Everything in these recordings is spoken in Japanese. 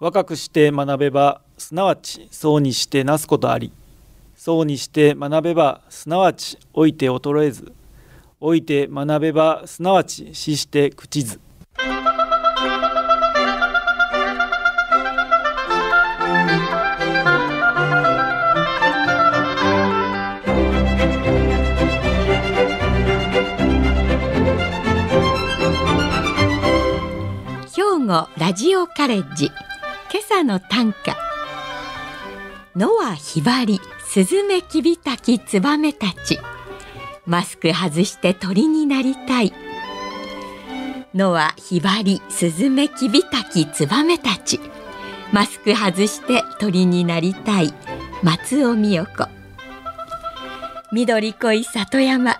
若くして学べばすなわちそうにしてなすことあり。そうにして学べばすなわち老いて衰えず。老いて学べばすなわち死して朽ちず。兵庫ラジオカレッジ。今朝の短歌。野はひばりスズメキビタキツバメたち。マスク外して鳥になりたい。野はひばりスズメキビタキツバメたち。マスク外して鳥になりたい。松尾美代子。緑濃い里山。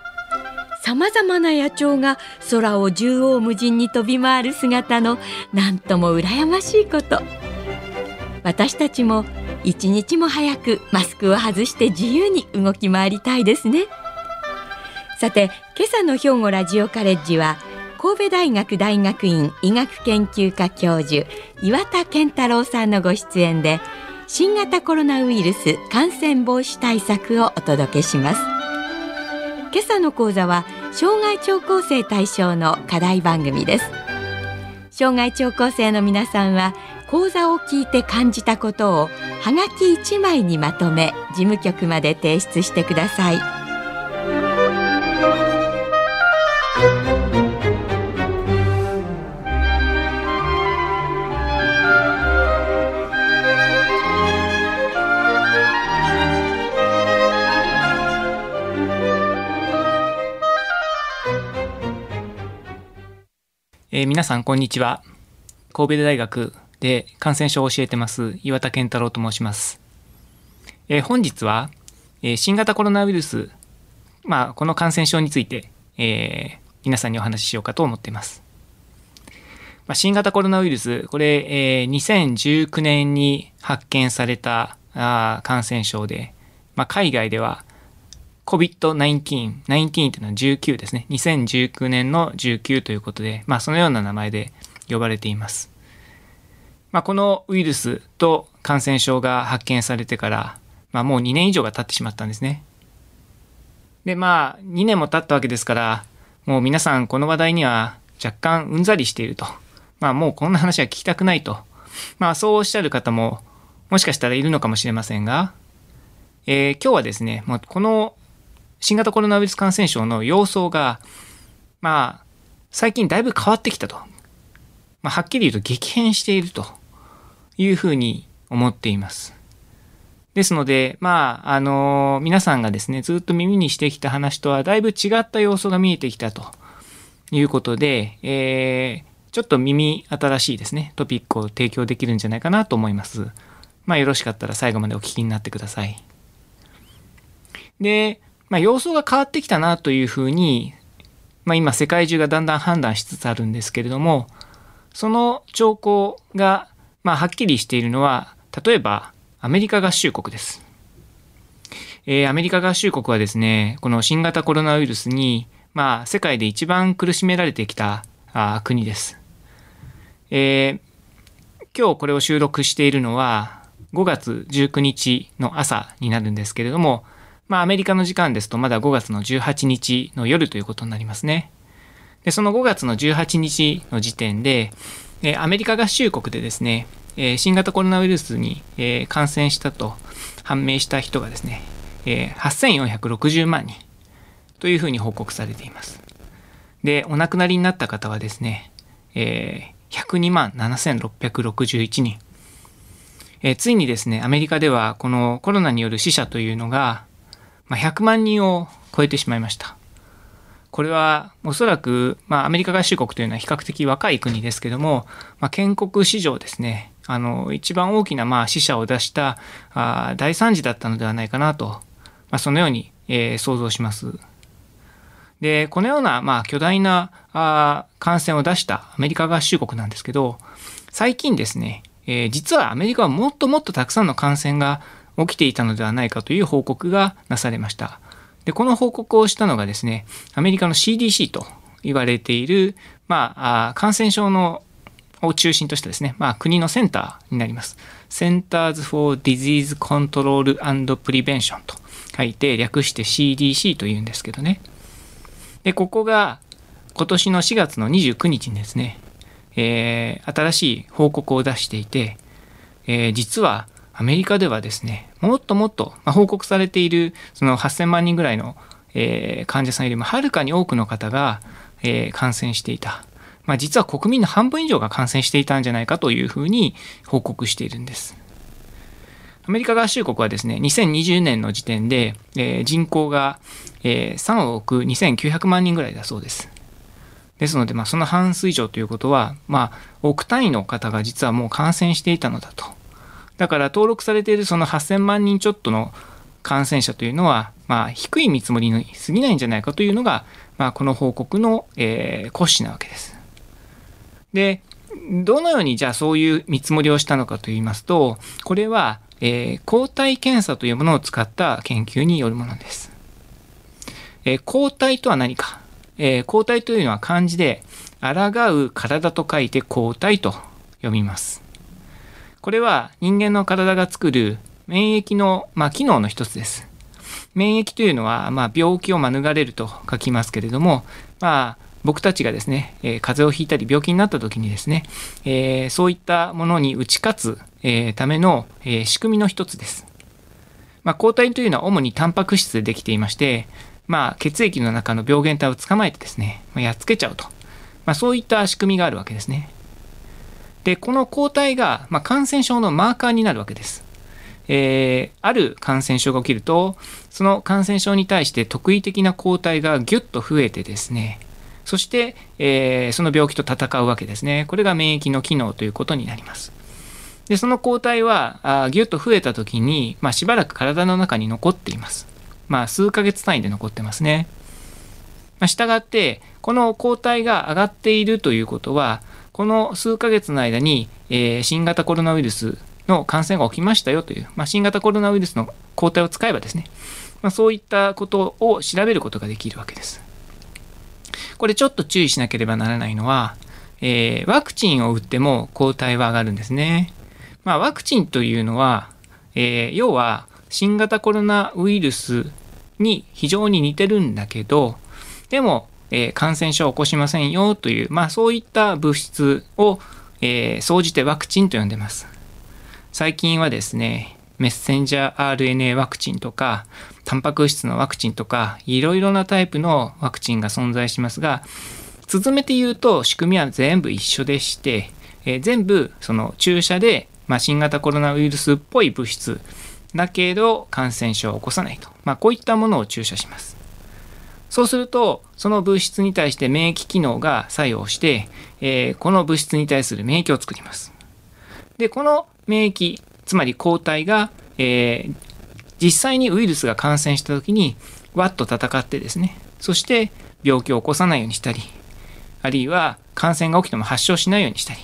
さまざまな野鳥が空を縦横無尽に飛び回る姿のなんとも羨ましいこと。私たちも一日も早くマスクを外して自由に動き回りたいですね。さて今朝の兵庫ラジオカレッジは神戸大学大学院医学研究科教授岩田健太郎さんのご出演で新型コロナウイルス感染防止対策をお届けします。今朝の講座は障害聴講生対象の課題番組です。障害聴講生の皆さんは講座を聞いて感じたことをはがき1枚にまとめ事務局まで提出してください。えー皆さんこんにちは。神戸大学で感染症を教えてます岩田健太郎と申します、えー本日は、えー新型コロナウイルスまあこの感染症について、えー皆さんにお話ししようかと思っています、まあ、新型コロナウイルスこれ、えー2019年に発見されたあ感染症で、まあ、海外では COVID-19、19っていうのは19ですね。2019年の19ということで、まあそのような名前で呼ばれています。まあこのウイルスと感染症が発見されてから、まあもう2年以上が経ってしまったんですね。で、まあ2年も経ったわけですから、もう皆さんこの話題には若干うんざりしていると。まあもうこんな話は聞きたくないと。まあそうおっしゃる方ももしかしたらいるのかもしれませんが、えー今日はですね、もうこの新型コロナウイルス感染症の様相が、まあ、最近だいぶ変わってきたと。まあ、はっきり言うと激変しているというふうに思っています。ですので、まあ、あの皆さんがですね、ずっと耳にしてきた話とはだいぶ違った様相が見えてきたということで、えーちょっと耳新しいですね、トピックを提供できるんじゃないかなと思います。まあ、よろしかったら最後までお聞きになってください。で、まあ、様相が変わってきたなというふうに、まあ、今世界中がだんだん判断しつつあるんですけれどもその兆候が、まあ、はっきりしているのは例えばアメリカ合衆国です。えーアメリカ合衆国はですねこの新型コロナウイルスに、まあ、世界で一番苦しめられてきたあ国です。えー今日これを収録しているのは5月19日の朝になるんですけれども、まあ、アメリカの時間ですとまだ5月の18日の夜ということになりますね。で、その5月の18日の時点で、えーアメリカ合衆国でですね、えー新型コロナウイルスに、えー感染したと判明した人がですね、えー8460万人というふうに報告されています。で、お亡くなりになった方はですね、えー102万7661人。えーついにですね、アメリカではこのコロナによる死者というのが、まあ、100万人を超えてしまいました。これはおそらく、まあ、アメリカ合衆国というのは比較的若い国ですけども、まあ、建国史上ですね、あの、一番大きな、まあ、死者を出したあ大惨事だったのではないかなと、まあ、そのように、えー想像します。で、このような、まあ、巨大なあ感染を出したアメリカ合衆国なんですけど、最近ですね、えー実はアメリカはもっともっとたくさんの感染が起きていたのではないかという報告がなされました。で、この報告をしたのがですね、アメリカの CDC と言われている、まあ、感染症のを中心としたですね、まあ、国のセンターになります。Centers for Disease Control and Prevention と書いて略して CDC というんですけどね。で、ここが今年の4月の29日にですね、えー、新しい報告を出していて、えー、実はアメリカではですね、もっともっと、まあ、報告されているその8000万人ぐらいの、えー、患者さんよりもはるかに多くの方が、えー、感染していた。まあ、実は国民の半分以上が感染していたんじゃないかというふうに報告しているんです。アメリカ合衆国はですね、2020年の時点で、えー、人口が、えー、3億2900万人ぐらいだそうです。ですので、まあ、その半数以上ということは、まあ、億単位の方が実はもう感染していたのだと。だから登録されているその8000万人ちょっとの感染者というのは、まあ、低い見積もりに過ぎないんじゃないかというのが、まあ、この報告の、えー、骨子なわけです。で、どのようにじゃあそういう見積もりをしたのかといいますと、これは、えー、抗体検査というものを使った研究によるものです。えー、抗体とは何か、えー、抗体というのは漢字で、抗う体と書いて抗体と読みます。これは人間の体が作る免疫の、まあ、機能の一つです。免疫というのは、まあ、病気を免れると書きますけれども、まあ、僕たちがですね、えー、風邪をひいたり病気になった時にですね、えー、そういったものに打ち勝つ、えー、ための、え仕組みの一つです。まあ、抗体というのは主にタンパク質でできていまして、まあ、血液の中の病原体を捕まえてですね、まあ、やっつけちゃうと、ま、そういった仕組みがあるわけですね。でこの抗体が、まあ、感染症のマーカーになるわけです。えー、ある感染症が起きるとその感染症に対して特異的な抗体がギュッと増えてですねそして、えー、その病気と戦うわけですね。これが免疫の機能ということになります。でその抗体はあギュッと増えた時に、まあ、しばらく体の中に残っています。まあ数ヶ月単位で残ってますね、まあ、したがってこの抗体が上がっているということはこの数ヶ月の間に、えー、新型コロナウイルスの感染が起きましたよという、まあ、新型コロナウイルスの抗体を使えばですね、まあ、そういったことを調べることができるわけです。これちょっと注意しなければならないのは、えー、ワクチンを打っても抗体は上がるんですね。まあ、ワクチンというのは、えー、要は新型コロナウイルスに非常に似てるんだけど、でもえ、感染症を起こしませんよという、まあ、そういった物質を、え、総じてワクチンと呼んでます。最近はですね、メッセンジャー RNA ワクチンとか、タンパク質のワクチンとか、いろいろなタイプのワクチンが存在しますが、続めて言うと仕組みは全部一緒でして、えー、全部その注射で、まあ、新型コロナウイルスっぽい物質だけど感染症を起こさないと、まあ、こういったものを注射します。そうすると、その物質に対して免疫機能が作用して、えー、この物質に対する免疫を作ります。で、この免疫、つまり抗体が、えー、実際にウイルスが感染した時に、わっと戦ってですね、そして病気を起こさないようにしたり、あるいは感染が起きても発症しないようにしたり、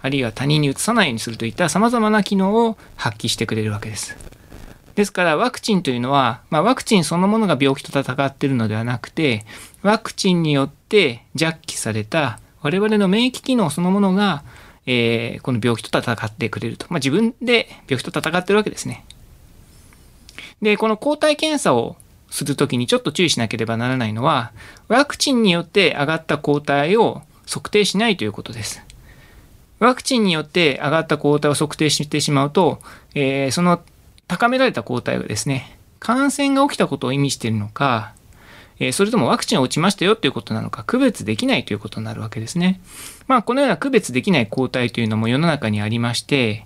あるいは他人にうつさないようにするといった様々な機能を発揮してくれるわけです。ですからワクチンというのは、まあ、ワクチンそのものが病気と戦っているのではなくてワクチンによって弱気された我々の免疫機能そのものが、えー、この病気と戦ってくれると、まあ、自分で病気と戦ってるわけですね。でこの抗体検査をするときにちょっと注意しなければならないのはワクチンによって上がった抗体を測定しないということです。ワクチンによって上がった抗体を測定してしまうと、えー、その高められた抗体がですね、感染が起きたことを意味しているのか、えそれともワクチンを打ちましたよということなのか、区別できないということになるわけですね。まあ、このような区別できない抗体というのも世の中にありまして、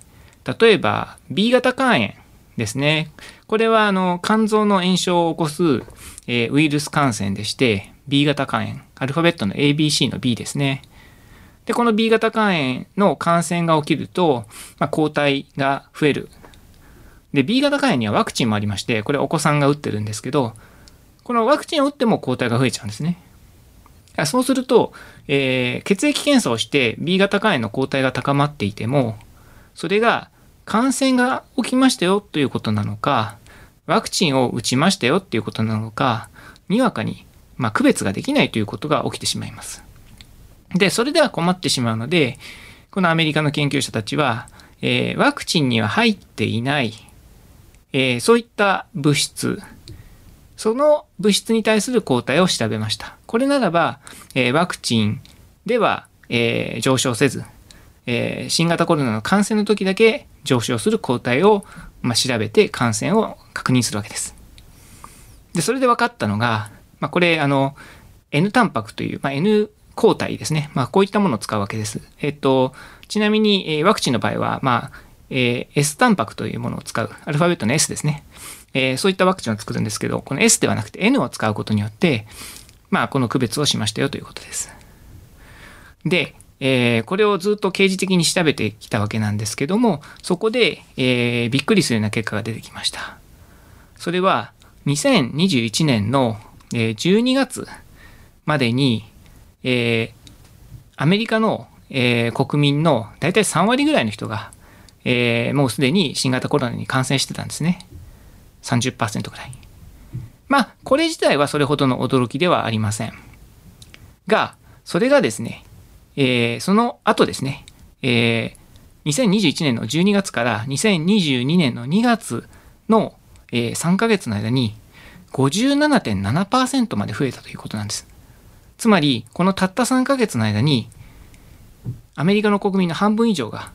例えば B 型肝炎ですね。これはあの肝臓の炎症を起こす、えウイルス感染でして、B 型肝炎、アルファベットの ABC の B ですね。で、この B 型肝炎の感染が起きると、まあ、抗体が増えるで、B 型肝炎にはワクチンもありまして、これお子さんが打ってるんですけど、このワクチンを打っても抗体が増えちゃうんですね。そうすると、えー、血液検査をして B 型肝炎の抗体が高まっていても、それが感染が起きましたよということなのか、ワクチンを打ちましたよっていうことなのか、にわかに、まあ、区別ができないということが起きてしまいます。で、それでは困ってしまうので、このアメリカの研究者たちは、えー、ワクチンには入っていない、えー、そういった物質。その物質に対する抗体を調べました。これならば、えー、ワクチンでは、えー、上昇せず、えー、新型コロナの感染の時だけ上昇する抗体を、まあ、調べて感染を確認するわけです。でそれで分かったのが、まあ、これあの N タンパクという、まあ、N 抗体ですね、まあ、こういったものを使うわけです。えっと、ちなみに、えー、ワクチンの場合は、まあえー、S タンパクというものを使う、アルファベットの S ですね、えー、そういったワクチンを作るんですけど、この S ではなくて N を使うことによって、まあ、この区別をしましたよということです。で、えー、これをずっと刑事的に調べてきたわけなんですけども、そこで、えー、びっくりするような結果が出てきました。それは、2021年の、えー、12月までに、えー、アメリカの、えー、国民の大体3割ぐらいの人が、えー、もうすでに新型コロナに感染してたんですね。30%ぐらい。まあ、これ自体はそれほどの驚きではありません。が、それがですね、えー、その後ですね、えー、2021年の12月から2022年の2月の、えー、3ヶ月の間に57.7%まで増えたということなんです。つまり、このたった3ヶ月の間に、アメリカの国民の半分以上が、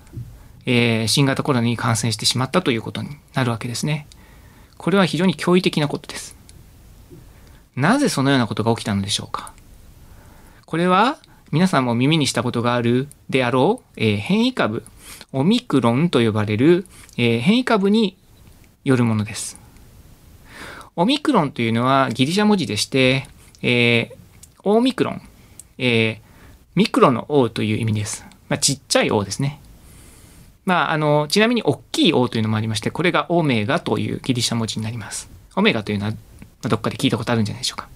えー、新型コロナに感染してしまったということになるわけですね。これは非常に驚異的なことです。なぜそのようなことが起きたのでしょうか。これは皆さんも耳にしたことがあるであろう、えー、変異株、オミクロンと呼ばれる、えー、変異株によるものです。オミクロンというのはギリシャ文字でして、えー、オーミクロン、えー、ミクロの O という意味です。まあ、ちっちゃい O ですね。まあ、あの、ちなみに大きい O というのもありまして、これがオメガというギリシャ文字になります。オメガというのは、どっかで聞いたことあるんじゃないでしょうか。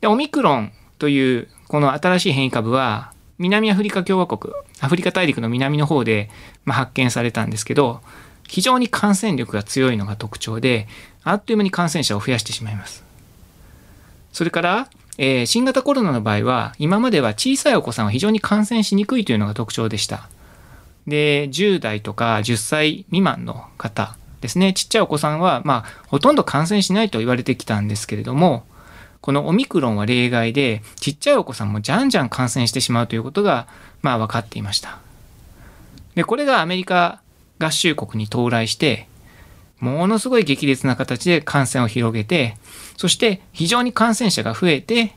で、オミクロンというこの新しい変異株は、南アフリカ共和国、アフリカ大陸の南の方で、まあ、発見されたんですけど、非常に感染力が強いのが特徴で、あっという間に感染者を増やしてしまいます。それから、えー、新型コロナの場合は今までは小さいお子さんは非常に感染しにくいというのが特徴でした。で10代とか10歳未満の方ですねちっちゃいお子さんは、まあ、ほとんど感染しないと言われてきたんですけれどもこのオミクロンは例外でちっちゃいお子さんもじゃんじゃん感染してしまうということが、まあ、分かっていました。でこれがアメリカ合衆国に到来してものすごい激烈な形で感染を広げて、そして非常に感染者が増えて、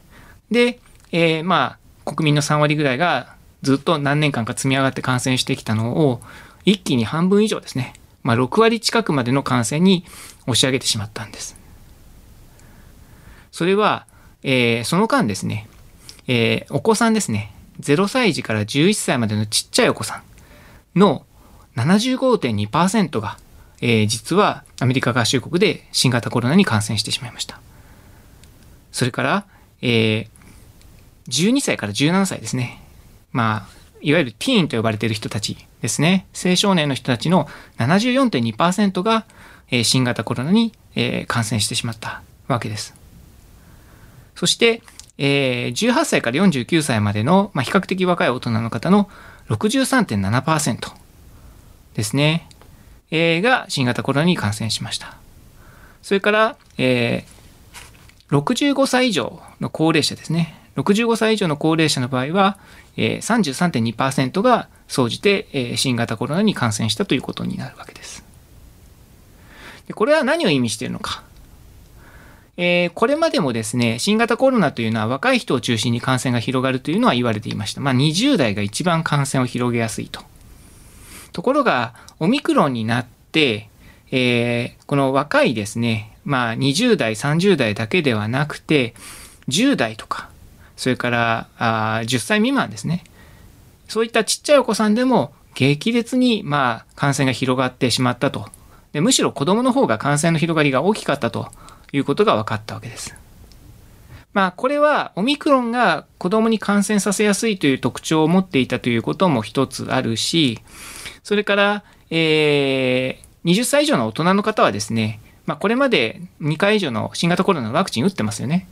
で、えー、まあ、国民の3割ぐらいがずっと何年間か積み上がって感染してきたのを、一気に半分以上ですね、まあ、6割近くまでの感染に押し上げてしまったんです。それは、えー、その間ですね、えー、お子さんですね、0歳児から11歳までのちっちゃいお子さんの75.2%がえー、実はアメリカ合衆国で新型コロナに感染してしまいました。それから、えー、12歳から17歳ですね。まあ、いわゆるティーンと呼ばれている人たちですね。青少年の人たちの74.2%が、えー、新型コロナに、えー、感染してしまったわけです。そして、えー、18歳から49歳までの、まあ、比較的若い大人の方の63.7%ですね。えー、が新型コロナに感染しました。それから、えー、65歳以上の高齢者ですね。65歳以上の高齢者の場合は、えー、33.2%が総じて、えー、新型コロナに感染したということになるわけです。これは何を意味しているのか。えー、これまでもですね、新型コロナというのは若い人を中心に感染が広がるというのは言われていました。まあ、20代が一番感染を広げやすいと。ところが、オミクロンになって、えー、この若いですね、まあ、20代、30代だけではなくて、10代とか、それからあ10歳未満ですね。そういったちっちゃいお子さんでも激烈にまあ感染が広がってしまったと。でむしろ子供の方が感染の広がりが大きかったということが分かったわけです。まあこれはオミクロンが子供に感染させやすいという特徴を持っていたということも一つあるし、それから、えー、20歳以上の大人の方はですね、まあ、これまで2回以上の新型コロナのワクチン打ってますよね。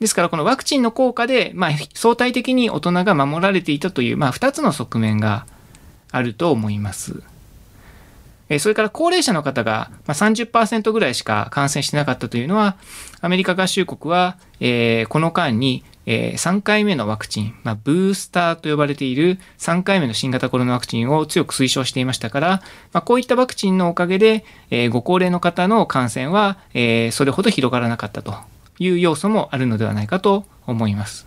ですからこのワクチンの効果で、まあ、相対的に大人が守られていたという、まあ、2つの側面があると思います。それから高齢者の方が30%ぐらいしか感染してなかったというのは、アメリカ合衆国は、え、この間に、え、3回目のワクチン、ま、ブースターと呼ばれている3回目の新型コロナワクチンを強く推奨していましたから、ま、こういったワクチンのおかげで、え、ご高齢の方の感染は、え、それほど広がらなかったという要素もあるのではないかと思います。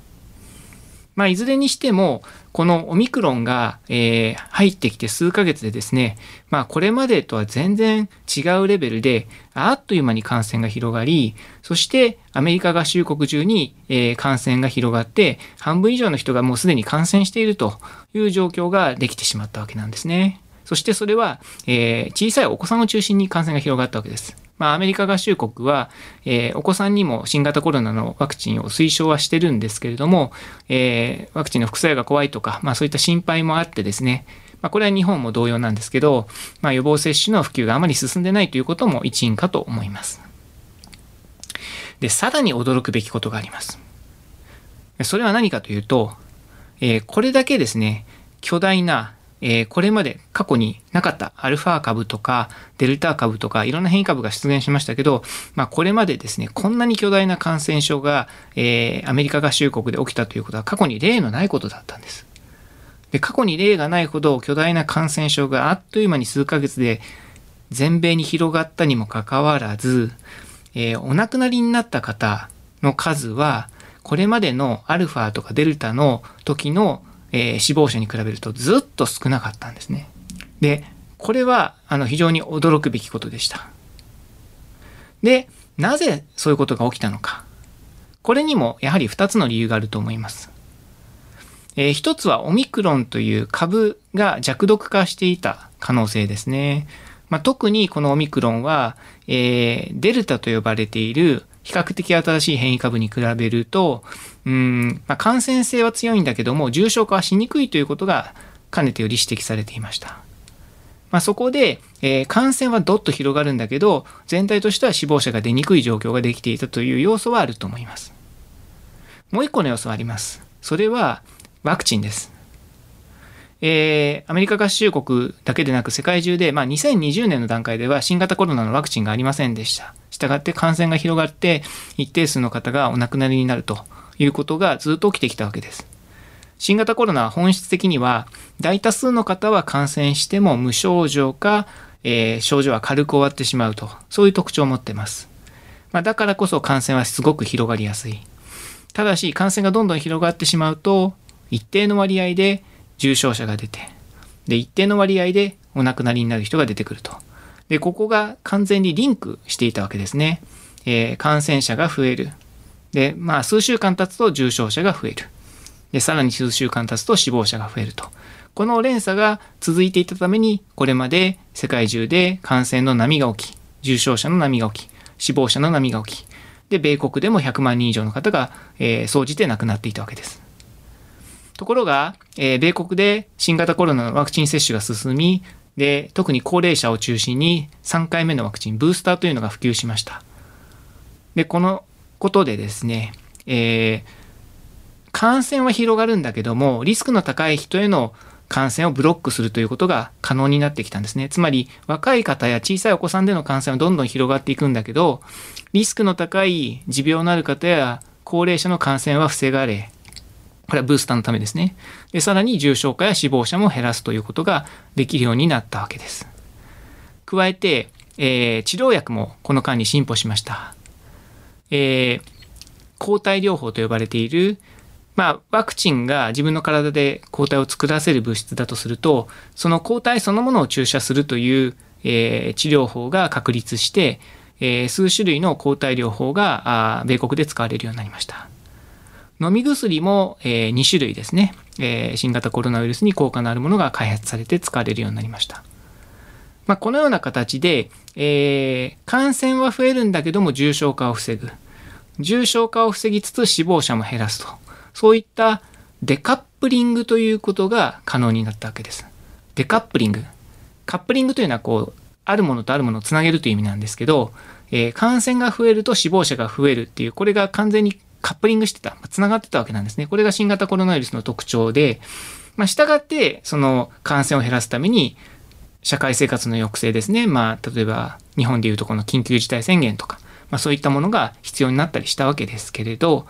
まあ、いずれにしても、このオミクロンが、えー、入ってきて数ヶ月でですね、まあ、これまでとは全然違うレベルで、あっという間に感染が広がり、そしてアメリカ合衆国中に、えー、感染が広がって、半分以上の人がもうすでに感染しているという状況ができてしまったわけなんですね。そしてそれは、えー、小さいお子さんを中心に感染が広がったわけです。まあ、アメリカ合衆国は、えー、お子さんにも新型コロナのワクチンを推奨はしてるんですけれども、えー、ワクチンの副作用が怖いとか、まあ、そういった心配もあってですね、まあ、これは日本も同様なんですけど、まあ、予防接種の普及があまり進んでないということも一因かと思います。で、さらに驚くべきことがあります。それは何かというと、えー、これだけですね、巨大なえー、これまで過去になかったアルファ株とかデルタ株とかいろんな変異株が出現しましたけど、まあ、これまでですね、こんなに巨大な感染症が、えー、アメリカ合衆国で起きたということは過去に例のないことだったんです。で、過去に例がないほど巨大な感染症があっという間に数ヶ月で全米に広がったにもかかわらず、えー、お亡くなりになった方の数は、これまでのアルファとかデルタの時のえー、死亡者に比べるとずっと少なかったんですね。で、これはあの非常に驚くべきことでした。で、なぜそういうことが起きたのか。これにもやはり2つの理由があると思います。えー、一つはオミクロンという株が弱毒化していた可能性ですね。まあ、特にこのオミクロンは、えー、デルタと呼ばれている比較的新しい変異株に比べると、うん、まあ、感染性は強いんだけども、重症化はしにくいということが、かねてより指摘されていました。まあ、そこで、えー、感染はどっと広がるんだけど、全体としては死亡者が出にくい状況ができていたという要素はあると思います。もう一個の要素はあります。それは、ワクチンです。えー、アメリカ合衆国だけでなく世界中で、まあ、2020年の段階では新型コロナのワクチンがありませんでした。したがって感染が広がって一定数の方がお亡くなりになるということがずっと起きてきたわけです。新型コロナは本質的には大多数の方は感染しても無症状か、えー、症状は軽く終わってしまうとそういう特徴を持っています。まあ、だからこそ感染はすごく広がりやすい。ただし感染がどんどん広がってしまうと一定の割合で重症者が出てで一定の割合でお亡くなりになる人が出てくると。でここが完全にリンクしていたわけですね。えー、感染者が増える。で、まあ、数週間経つと重症者が増える。で、さらに数週間経つと死亡者が増えると。この連鎖が続いていたために、これまで世界中で感染の波が起き、重症者の波が起き、死亡者の波が起き、で、米国でも100万人以上の方が、えー、総じて亡くなっていたわけです。ところが、えー、米国で新型コロナのワクチン接種が進み、で、特に高齢者を中心に3回目のワクチン、ブースターというのが普及しました。で、このことでですね、えー、感染は広がるんだけども、リスクの高い人への感染をブロックするということが可能になってきたんですね。つまり、若い方や小さいお子さんでの感染はどんどん広がっていくんだけど、リスクの高い持病のある方や高齢者の感染は防がれ、これはブースターのためですね。で、さらに重症化や死亡者も減らすということができるようになったわけです。加えて、えー、治療薬もこの間に進歩しました。えー、抗体療法と呼ばれている、まあ、ワクチンが自分の体で抗体を作らせる物質だとすると、その抗体そのものを注射するという、えー、治療法が確立して、えー、数種類の抗体療法があ米国で使われるようになりました。飲み薬も、え、2種類ですね、え、新型コロナウイルスに効果のあるものが開発されて使われるようになりました。まあ、このような形で、え、感染は増えるんだけども重症化を防ぐ。重症化を防ぎつつ死亡者も減らすと。そういったデカップリングということが可能になったわけです。デカップリング。カップリングというのはこう、あるものとあるものをつなげるという意味なんですけど、えー、感染が増えると死亡者が増えるっていう、これが完全にカップリングしてた、つながってたわけなんですね。これが新型コロナウイルスの特徴で、まあ、従って、その感染を減らすために、社会生活の抑制ですね。まあ、例えば、日本でいうとこの緊急事態宣言とか、まあ、そういったものが必要になったりしたわけですけれど、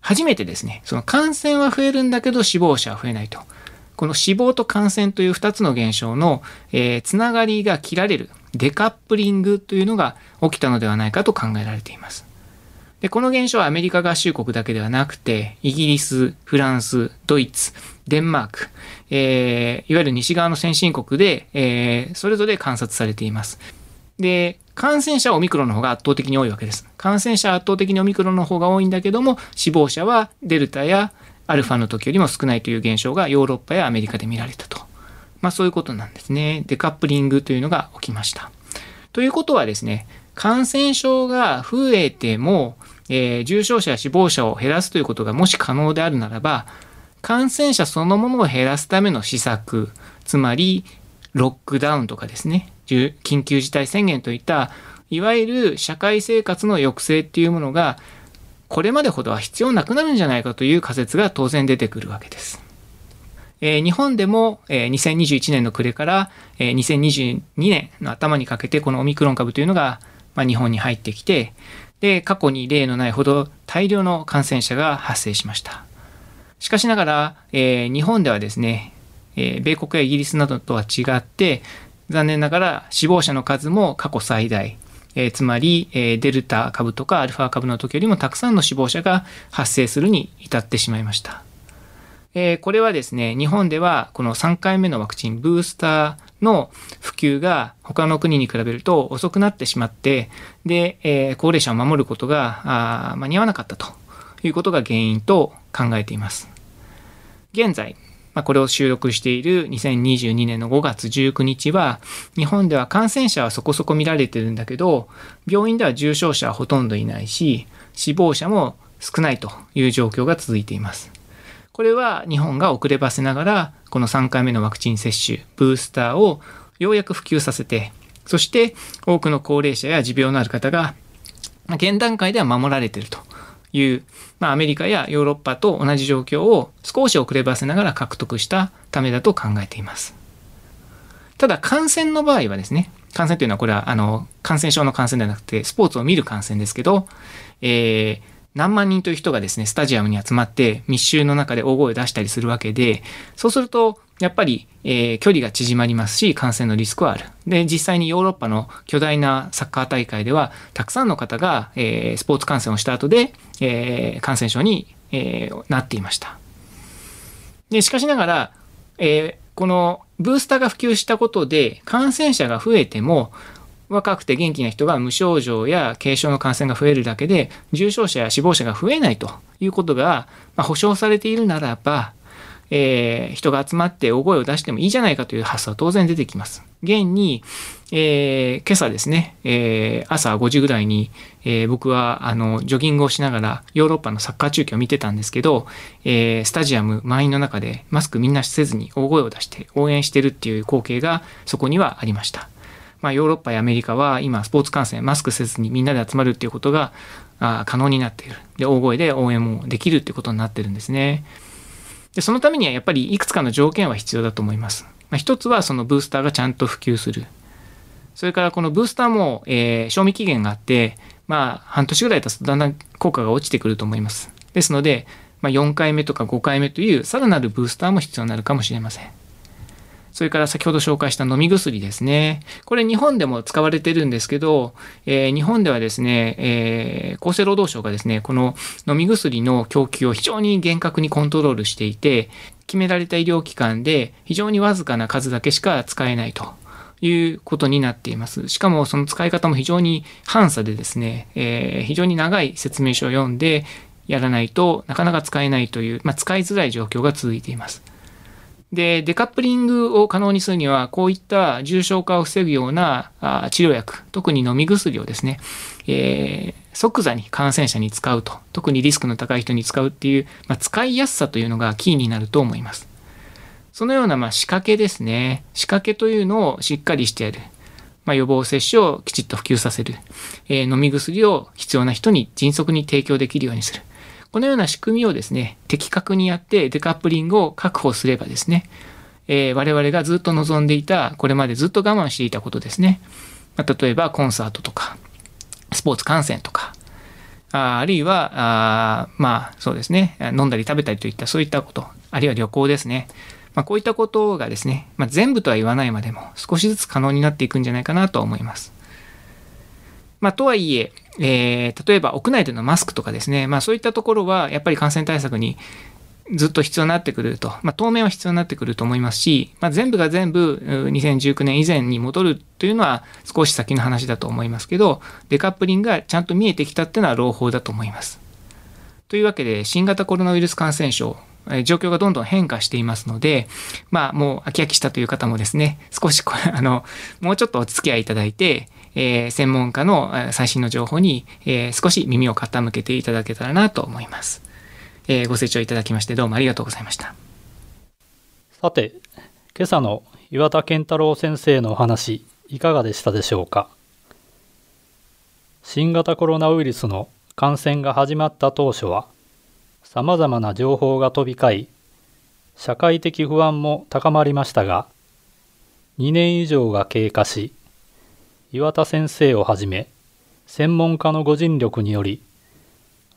初めてですね、その感染は増えるんだけど死亡者は増えないと。この死亡と感染という2つの現象の、えー、つながりが切られるデカップリングというのが起きたのではないかと考えられています。で、この現象はアメリカ合衆国だけではなくて、イギリス、フランス、ドイツ、デンマーク、えー、いわゆる西側の先進国で、えー、それぞれ観察されています。で、感染者はオミクロンの方が圧倒的に多いわけです。感染者は圧倒的にオミクロンの方が多いんだけども、死亡者はデルタやアルファの時よりも少ないという現象がヨーロッパやアメリカで見られたと。まあそういうことなんですね。デカップリングというのが起きました。ということはですね、感染症が増えても、えー、重症者や死亡者を減らすということがもし可能であるならば、感染者そのものを減らすための施策、つまりロックダウンとかですね、緊急事態宣言といった、いわゆる社会生活の抑制っていうものが、これまでほどは必要なくなるんじゃないかという仮説が当然出てくるわけです。えー、日本でも、えー、2021年の暮れから、えー、2022年の頭にかけてこのオミクロン株というのが、まあ、日本に入ってきて、で、過去に例のないほど大量の感染者が発生しました。しかしながら、えー、日本ではですね、えー、米国やイギリスなどとは違って、残念ながら死亡者の数も過去最大、えー、つまり、えデルタ株とかアルファ株の時よりもたくさんの死亡者が発生するに至ってしまいました。えこれはですね、日本ではこの3回目のワクチンブースターの普及が他の国に比べると遅くなってしまって、で、え高齢者を守ることが間に合わなかったということが原因と考えています。現在、まあ、これを収録している2022年の5月19日は、日本では感染者はそこそこ見られてるんだけど、病院では重症者はほとんどいないし、死亡者も少ないという状況が続いています。これは日本が遅ればせながら、この3回目のワクチン接種、ブースターをようやく普及させて、そして多くの高齢者や持病のある方が、現段階では守られているという、まあ、アメリカやヨーロッパと同じ状況を少し遅ればせながら獲得したためだと考えています。ただ感染の場合はですね、感染というのはこれはあの感染症の感染ではなくてスポーツを見る感染ですけど、えー、何万人という人がですね、スタジアムに集まって密集の中で大声を出したりするわけで、そうするとやっぱり、えー、距離が縮まりますし、感染のリスクはある。で、実際にヨーロッパの巨大なサッカー大会では、たくさんの方が、えー、スポーツ観戦をした後で、えー、感染症に、え、なっていました。で、しかしながら、え、このブースターが普及したことで、感染者が増えても、若くて元気な人が無症状や軽症の感染が増えるだけで、重症者や死亡者が増えないということが、まあ、保証されているならば、えー、人が集まって大声を出してもいいじゃないかという発想は当然出てきます。現に、えー、今朝ですね、えー、朝5時ぐらいに、えー、僕はあのジョギングをしながらヨーロッパのサッカー中継を見てたんですけど、え、スタジアム満員の中でマスクみんなせずに大声を出して応援してるっていう光景がそこにはありました。まあ、ヨーロッパやアメリカは今スポーツ観戦マスクせずにみんなで集まるっていうことがあ可能になっている。で、大声で応援もできるっていうことになってるんですね。で、そのためにはやっぱりいくつかの条件は必要だと思います。まあ、一つはそのブースターがちゃんと普及する。それからこのブースターも、えー、賞味期限があって、まあ、半年ぐらい経つとだんだん効果が落ちてくると思います。ですので、まあ、4回目とか5回目というさらなるブースターも必要になるかもしれません。それから先ほど紹介した飲み薬ですね。これ日本でも使われてるんですけど、えー、日本ではですね、えー、厚生労働省がですね、この飲み薬の供給を非常に厳格にコントロールしていて、決められた医療機関で非常にわずかな数だけしか使えないと。いうことになっています。しかもその使い方も非常に反差でですね、えー、非常に長い説明書を読んでやらないとなかなか使えないという、まあ、使いづらい状況が続いています。で、デカップリングを可能にするには、こういった重症化を防ぐような治療薬、特に飲み薬をですね、えー、即座に感染者に使うと、特にリスクの高い人に使うっていう、まあ、使いやすさというのがキーになると思います。そのようなまあ仕掛けですね。仕掛けというのをしっかりしてやる。まあ、予防接種をきちっと普及させる。えー、飲み薬を必要な人に迅速に提供できるようにする。このような仕組みをですね的確にやってデカップリングを確保すればですね、えー、我々がずっと望んでいたこれまでずっと我慢していたことですね、まあ、例えばコンサートとかスポーツ観戦とかああるいはあまあそうですね飲んだり食べたりといったそういったことあるいは旅行ですねまあ、こういったことがですね、まあ、全部とは言わないまでも少しずつ可能になっていくんじゃないかなと思います。まあ、とはいええー、例えば屋内でのマスクとかですね、まあ、そういったところはやっぱり感染対策にずっと必要になってくると、まあ、当面は必要になってくると思いますし、まあ、全部が全部2019年以前に戻るというのは少し先の話だと思いますけどデカップリングがちゃんと見えてきたっていうのは朗報だと思います。というわけで新型コロナウイルス感染症状況がどんどん変化していますので、まあ、もう飽き飽きしたという方もですね、少しこれ、あの、もうちょっとお付き合いいただいて、えー、専門家の最新の情報に、えー、少し耳を傾けていただけたらなと思います。えー、ご清聴いただきましてどうもありがとうございました。さて、今朝の岩田健太郎先生のお話、いかがでしたでしょうか？新型コロナウイルスの感染が始まった当初は、さまざまな情報が飛び交い、社会的不安も高まりましたが、2年以上が経過し、岩田先生をはじめ、専門家のご尽力により、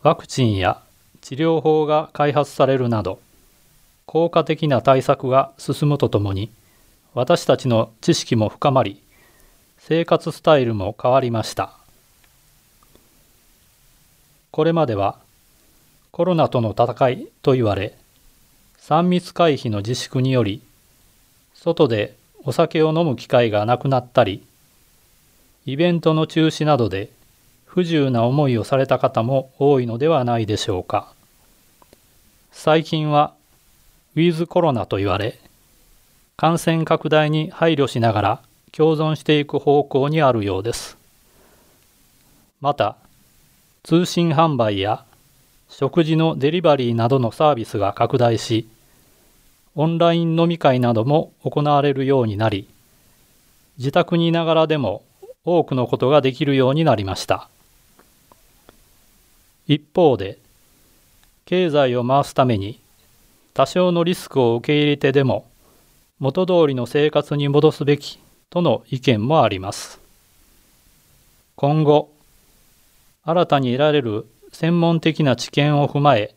ワクチンや治療法が開発されるなど、効果的な対策が進むとともに、私たちの知識も深まり、生活スタイルも変わりました。これまではコロナとの戦いと言われ、3密回避の自粛により、外でお酒を飲む機会がなくなったり、イベントの中止などで不自由な思いをされた方も多いのではないでしょうか。最近はウィズコロナと言われ、感染拡大に配慮しながら共存していく方向にあるようです。また、通信販売や食事のデリバリーなどのサービスが拡大し、オンライン飲み会なども行われるようになり、自宅にいながらでも多くのことができるようになりました。一方で、経済を回すために多少のリスクを受け入れてでも元通りの生活に戻すべきとの意見もあります。今後、新たに得られる専門的な知見を踏まえ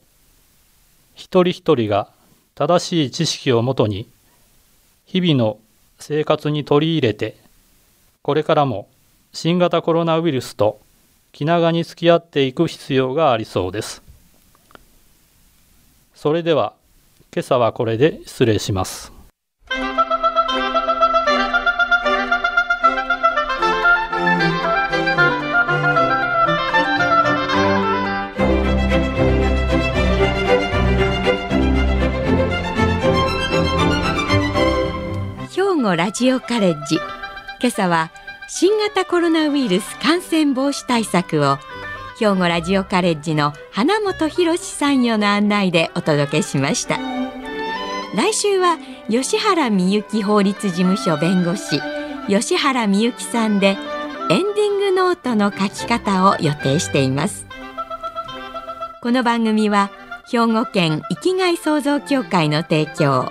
一人一人が正しい知識をもとに日々の生活に取り入れてこれからも新型コロナウイルスと気長に付き合っていく必要がありそうです。それでは今朝はこれで失礼します。語ラジオカレッジ今朝は新型コロナウイルス感染防止対策を兵庫ラジオカレッジの花本博参与の案内でお届けしました。来週は吉原美幸法律事務所弁護士吉原美幸さんでエンディングノートの書き方を予定しています。この番組は兵庫県生きがい創造協会の提供